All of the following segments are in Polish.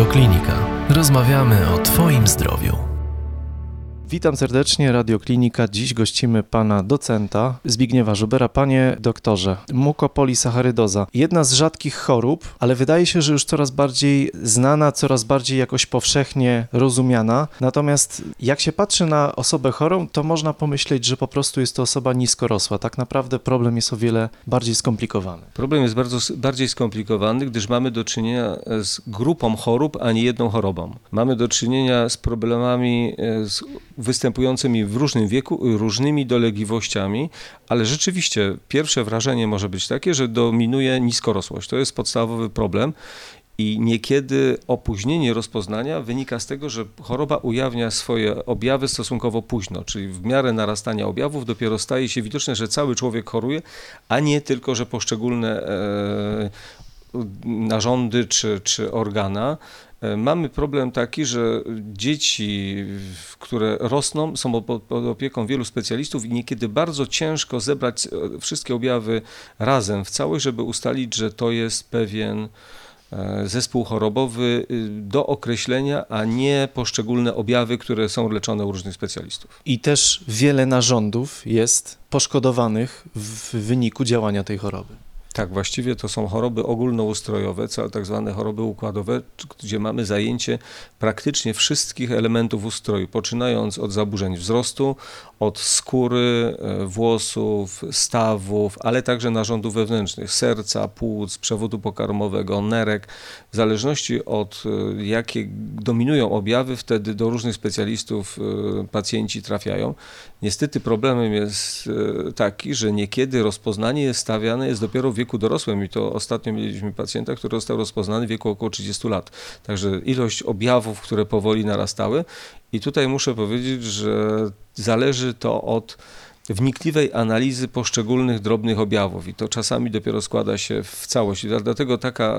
Radioklinika. Rozmawiamy o Twoim zdrowiu. Witam serdecznie, Radioklinika. Dziś gościmy pana docenta Zbigniewa Żubera. Panie doktorze, mukopolisacharydoza. Jedna z rzadkich chorób, ale wydaje się, że już coraz bardziej znana, coraz bardziej jakoś powszechnie rozumiana. Natomiast jak się patrzy na osobę chorą, to można pomyśleć, że po prostu jest to osoba niskorosła. Tak naprawdę problem jest o wiele bardziej skomplikowany. Problem jest bardzo bardziej skomplikowany, gdyż mamy do czynienia z grupą chorób, a nie jedną chorobą. Mamy do czynienia z problemami e, z występującymi w różnym wieku, różnymi dolegliwościami, ale rzeczywiście pierwsze wrażenie może być takie, że dominuje niskorosłość. To jest podstawowy problem. I niekiedy opóźnienie rozpoznania wynika z tego, że choroba ujawnia swoje objawy stosunkowo późno, czyli w miarę narastania objawów dopiero staje się widoczne, że cały człowiek choruje, a nie tylko, że poszczególne e, narządy czy, czy organa E, mamy problem taki, że dzieci, które rosną, są pod opieką wielu specjalistów i niekiedy bardzo ciężko zebrać e, wszystkie objawy razem w całość, żeby ustalić, że to jest pewien e, zespół chorobowy y, do określenia, a nie poszczególne objawy, które są leczone u różnych specjalistów. I też wiele narządów jest poszkodowanych w wyniku działania tej choroby. Tak, właściwie to są choroby ogólnoustrojowe, tak zwane choroby układowe, gdzie mamy zajęcie praktycznie wszystkich elementów ustroju, poczynając od zaburzeń wzrostu, od skóry, e, włosów, stawów, ale także narządów wewnętrznych, serca, płuc, przewodu pokarmowego, nerek. W zależności od e, jakie dominują objawy, wtedy do różnych specjalistów e, pacjenci trafiają. Niestety problemem jest taki, że niekiedy rozpoznanie jest stawiane jest dopiero w wieku dorosłym i to ostatnio mieliśmy pacjenta, który został rozpoznany w wieku około 30 lat. Także ilość objawów, które powoli narastały i tutaj muszę powiedzieć, że zależy to od wnikliwej analizy poszczególnych drobnych objawów i to czasami dopiero składa się w całość. Dlatego taka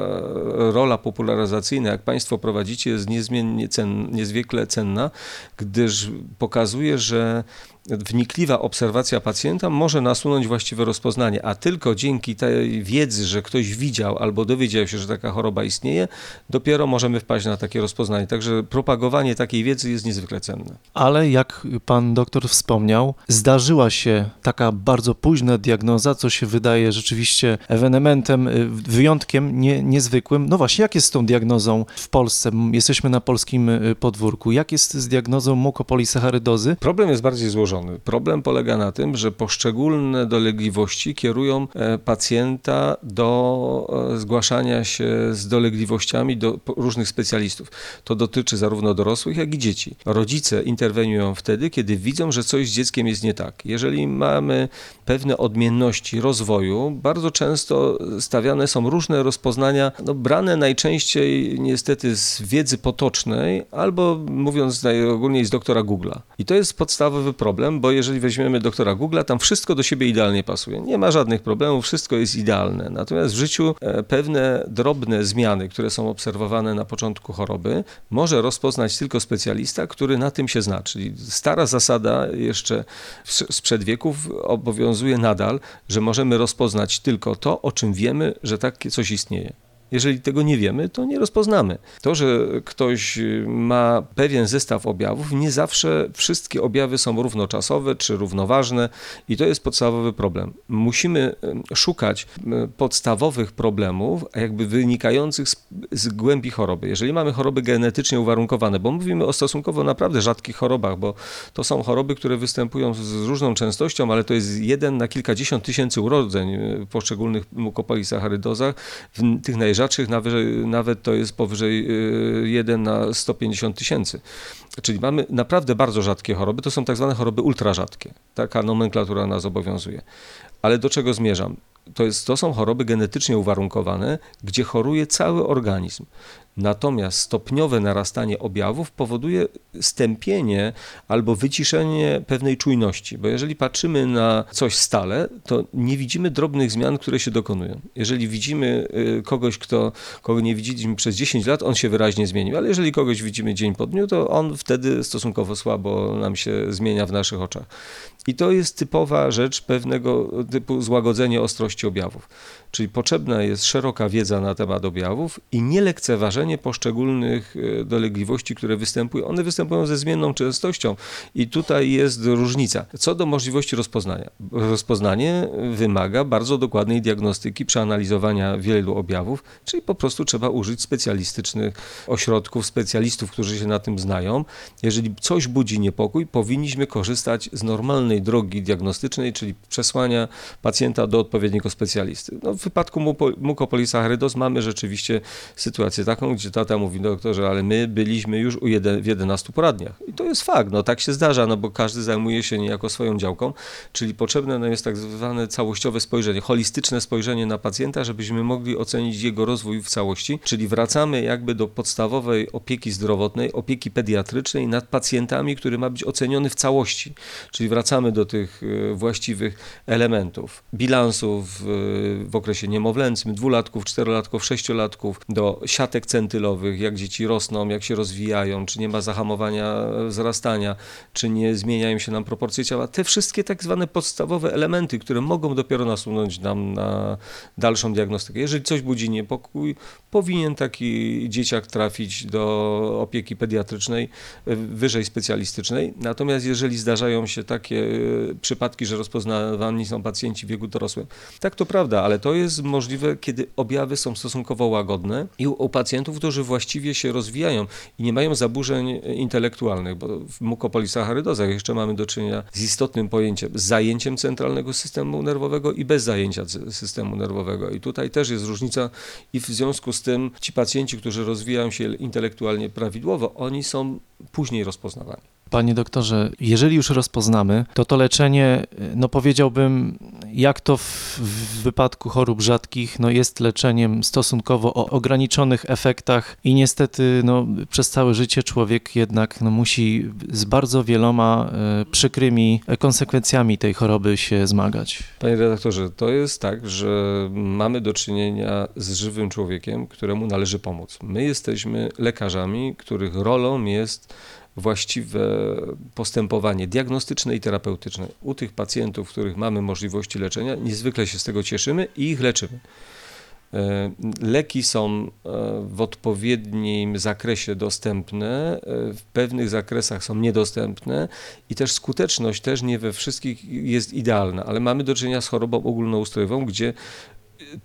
rola popularyzacyjna, jak Państwo prowadzicie, jest niezmiennie cen, niezwykle cenna, gdyż pokazuje, że wnikliwa obserwacja pacjenta może nasunąć właściwe rozpoznanie, a tylko dzięki tej wiedzy, że ktoś widział albo dowiedział się, że taka choroba istnieje, dopiero możemy wpaść na takie rozpoznanie. Także propagowanie takiej wiedzy jest niezwykle cenne. Ale jak pan doktor wspomniał, zdarzyła się taka bardzo późna diagnoza, co się wydaje rzeczywiście ewenementem, y, wyjątkiem nie, niezwykłym. No właśnie, jak jest z tą diagnozą w Polsce? Jesteśmy na polskim y, podwórku. Jak jest z diagnozą mukopolisaccharydozy? Problem jest bardziej złożony złożony. Problem polega na tym, że poszczególne dolegliwości kierują e, pacjenta do e, zgłaszania się z dolegliwościami do różnych specjalistów. To dotyczy zarówno dorosłych, jak i dzieci. Rodzice interweniują wtedy, kiedy widzą, że coś z dzieckiem jest nie tak. Jeżeli mamy pewne odmienności rozwoju, bardzo często stawiane są różne rozpoznania, no, brane najczęściej niestety z wiedzy potocznej, albo mówiąc najogólniej z doktora Google'a. I to jest podstawowy problem problem, bo jeżeli weźmiemy doktora Google'a, tam wszystko do siebie idealnie pasuje. Nie ma żadnych problemów, wszystko jest idealne. Natomiast w życiu e, pewne drobne zmiany, które są obserwowane na początku choroby, może rozpoznać tylko specjalista, który na tym się zna. Czyli stara zasada jeszcze sprzed wieków obowiązuje nadal, że możemy rozpoznać tylko to, o czym wiemy, że takie coś istnieje. Jeżeli tego nie wiemy, to nie rozpoznamy. To, że ktoś ma pewien zestaw objawów, nie zawsze wszystkie objawy są równoczasowe czy równoważne i to jest podstawowy problem. Musimy szukać podstawowych problemów, jakby wynikających z, z głębi choroby. Jeżeli mamy choroby genetycznie uwarunkowane, bo mówimy o stosunkowo naprawdę rzadkich chorobach, bo to są choroby, które występują z różną częstością, ale to jest jeden na kilkadziesiąt tysięcy urodzeń w poszczególnych mukopolisacharydozach, w tych najrzadszych rzadszych nawet, nawet to jest powyżej 1 y, na 150 tysięcy. Czyli mamy naprawdę bardzo rzadkie choroby, to są tak zwane choroby ultrarzadkie. Taka nomenklatura nas obowiązuje. Ale do czego zmierzam? To, jest, to są choroby genetycznie uwarunkowane, gdzie choruje cały organizm. Natomiast stopniowe narastanie objawów powoduje stępienie albo wyciszenie pewnej czujności, bo jeżeli patrzymy na coś stale, to nie widzimy drobnych zmian, które się dokonują. Jeżeli widzimy y, kogoś, kto, kogo nie widzieliśmy przez 10 lat, on się wyraźnie zmienił, ale jeżeli kogoś widzimy dzień po dniu, to on wtedy stosunkowo słabo nam się zmienia w naszych oczach. I to jest typowa rzecz pewnego typu złagodzenie ostrości objawów. Czyli potrzebna jest szeroka wiedza na temat objawów i nie lekceważenie leczenie poszczególnych e, dolegliwości, które występują. One występują ze zmienną częstością i tutaj jest różnica. Co do możliwości rozpoznania. Rozpoznanie wymaga bardzo dokładnej diagnostyki, przeanalizowania wielu objawów, czyli po prostu trzeba użyć specjalistycznych ośrodków, specjalistów, którzy się na tym znają. Jeżeli coś budzi niepokój, powinniśmy korzystać z normalnej drogi diagnostycznej, czyli przesłania pacjenta do odpowiedniego specjalisty. No, w przypadku mukopolisacharydose mamy rzeczywiście sytuację taką, gdzie tata mówi, doktorze, ale my byliśmy już u jeden, w 11 poradniach. I to jest fakt, no tak się zdarza, no bo każdy zajmuje się niejako swoją działką, czyli potrzebne nam jest tak zwane całościowe spojrzenie, holistyczne spojrzenie na pacjenta, żebyśmy mogli ocenić jego rozwój w całości, czyli wracamy jakby do podstawowej opieki zdrowotnej, opieki pediatrycznej nad pacjentami, który ma być oceniony w całości, czyli wracamy do tych e, właściwych elementów, bilansów w okresie niemowlęcym, dwulatków, czterolatków, sześciolatków, do siatek centylowych, jak dzieci rosną, jak się rozwijają, czy nie ma zahamowania wzrastania, czy nie zmieniają się nam proporcje ciała. Te wszystkie tak zwane podstawowe elementy, które mogą dopiero nasunąć nam na dalszą diagnostykę. Jeżeli coś budzi niepokój, powinien taki dzieciak trafić do opieki pediatrycznej, e, wyżej specjalistycznej. Natomiast jeżeli zdarzają się takie e, przypadki, że rozpoznawani są pacjenci w wieku dorosłym, tak to prawda, ale to jest możliwe, kiedy objawy są stosunkowo łagodne i u, u pacjentów, którzy właściwie się rozwijają i nie mają zaburzeń intelektualnych, bo w mukopolisacharydozach jeszcze mamy do czynienia z istotnym pojęciem, zajęciem centralnego systemu nerwowego i bez zajęcia systemu nerwowego. I tutaj też jest różnica i w związku z tym ci pacjenci, którzy rozwijają się intelektualnie prawidłowo, oni są później rozpoznawani. Panie doktorze, jeżeli już rozpoznamy, to to leczenie, no powiedziałbym, jak to w, w, wypadku chorób rzadkich, no jest leczeniem stosunkowo o ograniczonych efektach i niestety no, przez całe życie człowiek jednak no, musi z bardzo wieloma e, przykrymi konsekwencjami tej choroby się zmagać. Panie redaktorze, to jest tak, że mamy do czynienia z żywym człowiekiem, któremu należy pomóc. My jesteśmy lekarzami, których rolą jest właściwe postępowanie diagnostyczne i terapeutyczne u tych pacjentów, których mamy możliwości leczenia. Niezwykle się z tego cieszymy i ich leczymy. E, leki są e, w odpowiednim zakresie dostępne, e, w pewnych zakresach są niedostępne i też skuteczność też nie we wszystkich jest idealna, ale mamy do czynienia z chorobą ogólnoustrojową, gdzie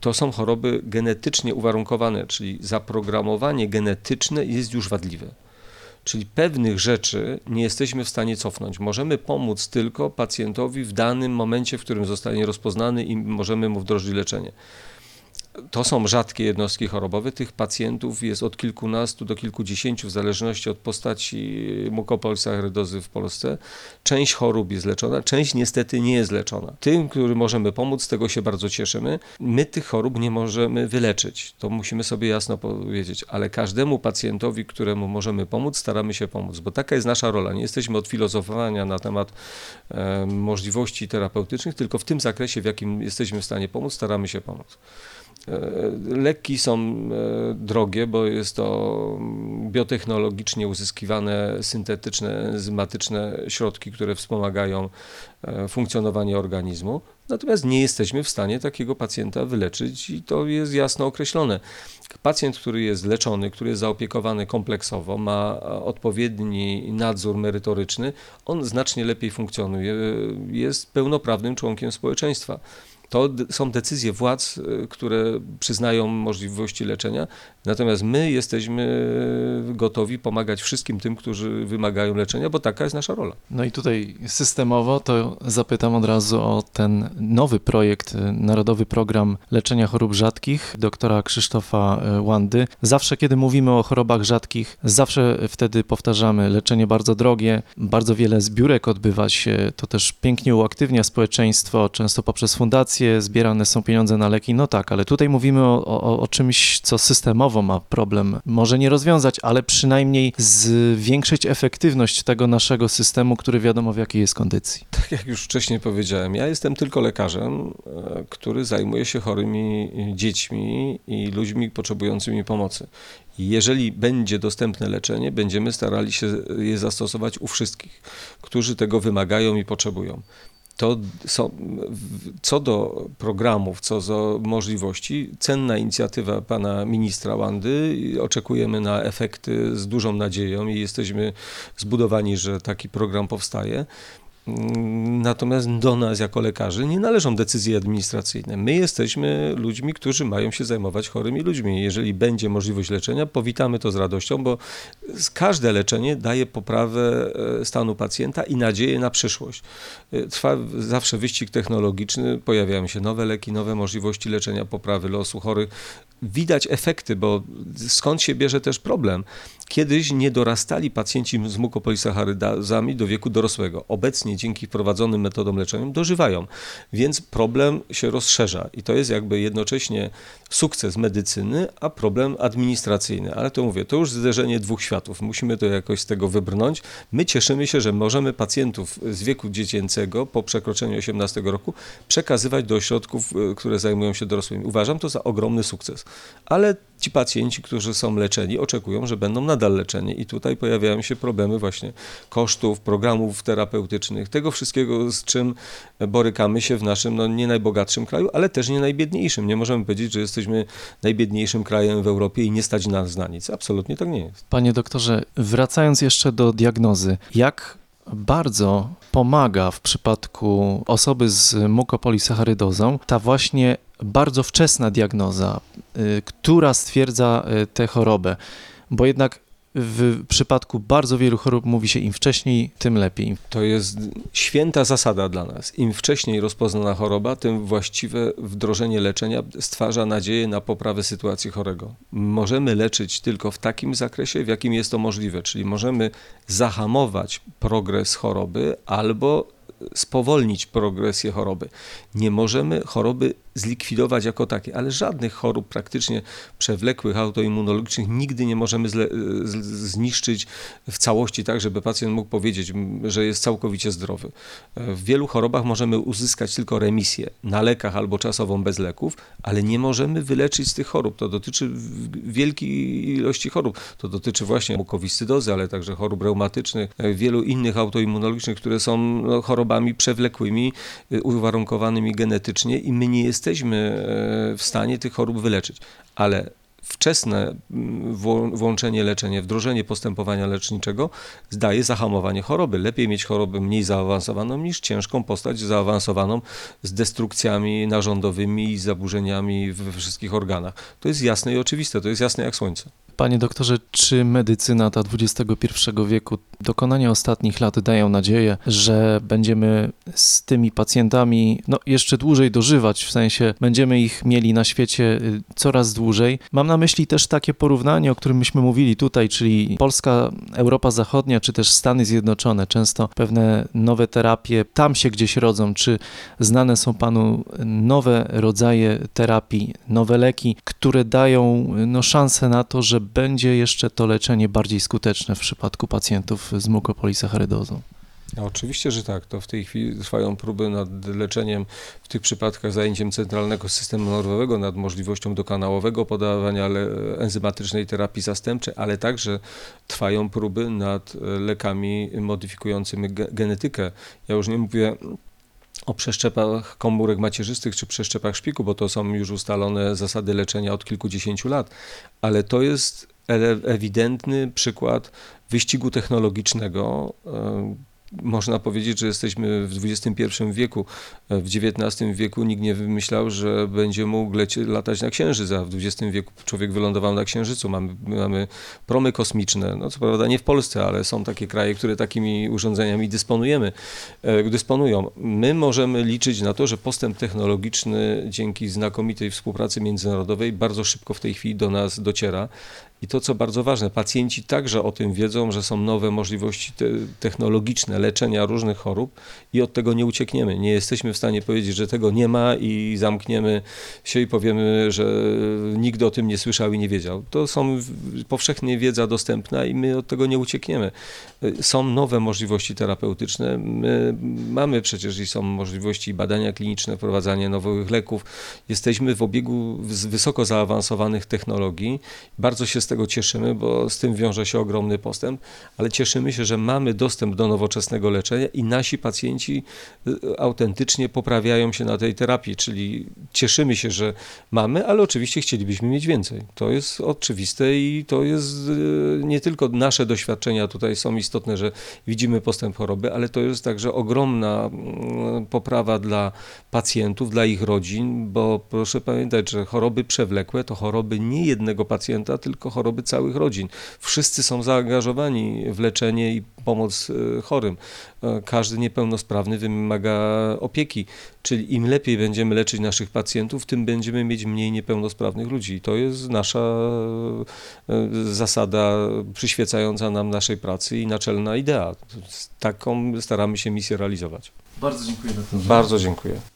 to są choroby genetycznie uwarunkowane, czyli zaprogramowanie genetyczne jest już wadliwe. Czyli pewnych rzeczy nie jesteśmy w stanie cofnąć. Możemy pomóc tylko pacjentowi w danym momencie, w którym zostanie rozpoznany i możemy mu wdrożyć leczenie. To są rzadkie jednostki chorobowe. Tych pacjentów jest od kilkunastu do kilkudziesięciu, w zależności od postaci mukopolisaccharydozy w Polsce. Część chorób jest leczona, część niestety nie jest leczona. Tym, którym możemy pomóc, z tego się bardzo cieszymy. My tych chorób nie możemy wyleczyć. To musimy sobie jasno powiedzieć, ale każdemu pacjentowi, któremu możemy pomóc, staramy się pomóc, bo taka jest nasza rola. Nie jesteśmy od filozofowania na temat e, możliwości terapeutycznych, tylko w tym zakresie, w jakim jesteśmy w stanie pomóc, staramy się pomóc. E, leki są e, drogie, bo jest to biotechnologicznie uzyskiwane syntetyczne, enzymatyczne środki, które wspomagają e, funkcjonowanie organizmu. Natomiast nie jesteśmy w stanie takiego pacjenta wyleczyć i to jest jasno określone. Pacjent, który jest leczony, który jest zaopiekowany kompleksowo, ma odpowiedni nadzór merytoryczny, on znacznie lepiej funkcjonuje, jest pełnoprawnym członkiem społeczeństwa. To są decyzje władz, y, które przyznają możliwości leczenia, natomiast my jesteśmy gotowi pomagać wszystkim tym, którzy wymagają leczenia, bo taka jest nasza rola. No i tutaj systemowo to zapytam od razu o ten nowy projekt, y, Narodowy Program Leczenia Chorób Rzadkich doktora Krzysztofa y, Łandy. Zawsze, kiedy mówimy o chorobach rzadkich, zawsze wtedy powtarzamy leczenie bardzo drogie, bardzo wiele zbiórek odbywa się, to też pięknie uaktywnia społeczeństwo, często poprzez fundacje, zbierane są pieniądze na leki, no tak, ale tutaj mówimy o, o, o czymś, co systemowo ma problem. Może nie rozwiązać, ale przynajmniej zwiększyć efektywność tego naszego systemu, który wiadomo w jakiej jest kondycji. Tak jak już wcześniej powiedziałem, ja jestem tylko lekarzem, e, który zajmuje się chorymi dziećmi i ludźmi potrzebującymi pomocy. Jeżeli będzie dostępne leczenie, będziemy starali się je zastosować u wszystkich, którzy tego wymagają i potrzebują. To są, co do programów, co do możliwości, cenna inicjatywa pana ministra Łandy. Oczekujemy na efekty z dużą nadzieją i jesteśmy zbudowani, że taki program powstaje. Natomiast do nas, jako lekarzy, nie należą decyzje administracyjne. My jesteśmy ludźmi, którzy mają się zajmować chorymi ludźmi. Jeżeli będzie możliwość leczenia, powitamy to z radością, bo każde leczenie daje poprawę e, stanu pacjenta i nadzieję na przyszłość. E, trwa zawsze wyścig technologiczny, pojawiają się nowe leki, nowe możliwości leczenia, poprawy losu chorych. Widać efekty, bo skąd się bierze też problem? Kiedyś nie dorastali pacjenci z mukopolisacharydazami do wieku dorosłego. Obecnie dzięki wprowadzonym metodom leczenia dożywają, więc problem się rozszerza i to jest jakby jednocześnie sukces medycyny, a problem administracyjny. Ale to mówię, to już zderzenie dwóch światów. Musimy to jakoś z tego wybrnąć. My cieszymy się, że możemy pacjentów z wieku dziecięcego po przekroczeniu 18 roku przekazywać do ośrodków, e, które zajmują się dorosłymi. Uważam to za ogromny sukces. Ale ci pacjenci, którzy są leczeni, oczekują, że będą nadal leczeni i tutaj pojawiają się problemy właśnie kosztów, programów terapeutycznych, tego wszystkiego, z czym borykamy się w naszym no, nie najbogatszym kraju, ale też nie najbiedniejszym. Nie możemy powiedzieć, że jesteśmy najbiedniejszym krajem w Europie i nie stać nas na nic. Absolutnie tak nie jest. Panie doktorze, wracając jeszcze do diagnozy, jak bardzo pomaga w przypadku osoby z mukopolisacharydozą ta właśnie bardzo wczesna diagnoza, y, która stwierdza y, tę chorobę, bo jednak w przypadku bardzo wielu chorób mówi się im wcześniej, tym lepiej. To jest święta zasada dla nas. Im wcześniej rozpoznana choroba, tym właściwe wdrożenie leczenia stwarza nadzieję na poprawę sytuacji chorego. Możemy leczyć tylko w takim zakresie, w jakim jest to możliwe, czyli możemy zahamować progres choroby albo spowolnić progresję choroby. Nie możemy choroby zlikwidować jako takie, ale żadnych chorób praktycznie przewlekłych, autoimmunologicznych nigdy nie możemy zle, z, zniszczyć w całości tak, żeby pacjent mógł powiedzieć, że jest całkowicie zdrowy. W wielu chorobach możemy uzyskać tylko remisję na lekach albo czasową bez leków, ale nie możemy wyleczyć z tych chorób. To dotyczy wielkiej ilości chorób. To dotyczy właśnie mukowiscydozy, ale także chorób reumatycznych, wielu innych autoimmunologicznych, które są no, chorobami przewlekłymi, uwarunkowanymi genetycznie i my nie jesteśmy jesteśmy e, w stanie tych chorób wyleczyć, ale wczesne mm, włączenie leczenia, wdrożenie postępowania leczniczego zdaje zahamowanie choroby. Lepiej mieć chorobę mniej zaawansowaną niż ciężką postać zaawansowaną z destrukcjami narządowymi i zaburzeniami we wszystkich organach. To jest jasne i oczywiste, to jest jasne jak słońce. Panie doktorze, czy medycyna ta XXI wieku, dokonania ostatnich lat dają nadzieję, że będziemy z tymi pacjentami no, jeszcze dłużej dożywać, w sensie będziemy ich mieli na świecie y, coraz dłużej? Mam na myśli też takie porównanie, o którym myśmy mówili tutaj, czyli Polska, Europa Zachodnia, czy też Stany Zjednoczone. Często pewne nowe terapie tam się gdzieś rodzą. Czy znane są panu nowe rodzaje terapii, nowe leki, które dają no, szansę na to, że będzie jeszcze to leczenie bardziej skuteczne w przypadku pacjentów z mukopolisacharydozą? No, oczywiście, że tak. To w tej chwili trwają próby nad leczeniem, w tych przypadkach zajęciem centralnego systemu nerwowego, nad możliwością dokanałowego podawania enzymatycznej terapii zastępczej, ale także trwają próby nad lekami modyfikującymi genetykę. Ja już nie mówię o przeszczepach komórek macierzystych czy przeszczepach szpiku, bo to są już ustalone zasady leczenia od kilkudziesięciu lat, ale to jest ewidentny przykład wyścigu technologicznego, e, można powiedzieć, że jesteśmy w XXI wieku. W XIX wieku nikt nie wymyślał, że będzie mógł leci, latać na Księżyc, a w XX wieku człowiek wylądował na Księżycu. Mamy, mamy promy kosmiczne, no co prawda nie w Polsce, ale są takie kraje, które takimi urządzeniami dysponujemy, e, dysponują. My możemy liczyć na to, że postęp technologiczny dzięki znakomitej współpracy międzynarodowej bardzo szybko w tej chwili do nas dociera. I to, co bardzo ważne, pacjenci także o tym wiedzą, że są nowe możliwości te technologiczne leczenia różnych chorób i od tego nie uciekniemy. Nie jesteśmy w stanie powiedzieć, że tego nie ma i zamkniemy się i powiemy, że nikt o tym nie słyszał i nie wiedział. To są powszechnie wiedza dostępna i my od tego nie uciekniemy. Są nowe możliwości terapeutyczne. My mamy przecież i są możliwości badania kliniczne, wprowadzanie nowych leków. Jesteśmy w obiegu wysoko zaawansowanych technologii. Bardzo się z tego cieszymy, bo z tym wiąże się ogromny postęp, ale cieszymy się, że mamy dostęp do nowoczesnego leczenia i nasi pacjenci y, autentycznie poprawiają się na tej terapii, czyli cieszymy się, że mamy, ale oczywiście chcielibyśmy mieć więcej. To jest oczywiste i to jest y, nie tylko nasze doświadczenia tutaj są istotne, że widzimy postęp choroby, ale to jest także ogromna mm, poprawa dla pacjentów, dla ich rodzin, bo proszę pamiętać, że choroby przewlekłe to choroby nie jednego pacjenta, tylko choroby całych rodzin. Wszyscy są zaangażowani w leczenie i pomoc y, chorym. E, Każdy niepełnosprawny wymaga opieki, czyli im lepiej będziemy leczyć naszych pacjentów, tym będziemy mieć mniej niepełnosprawnych ludzi. To jest nasza e, zasada przyświecająca nam naszej pracy i naczelna idea. Taką staramy się misję realizować. Bardzo dziękuję doktorze. Bardzo dziękuję.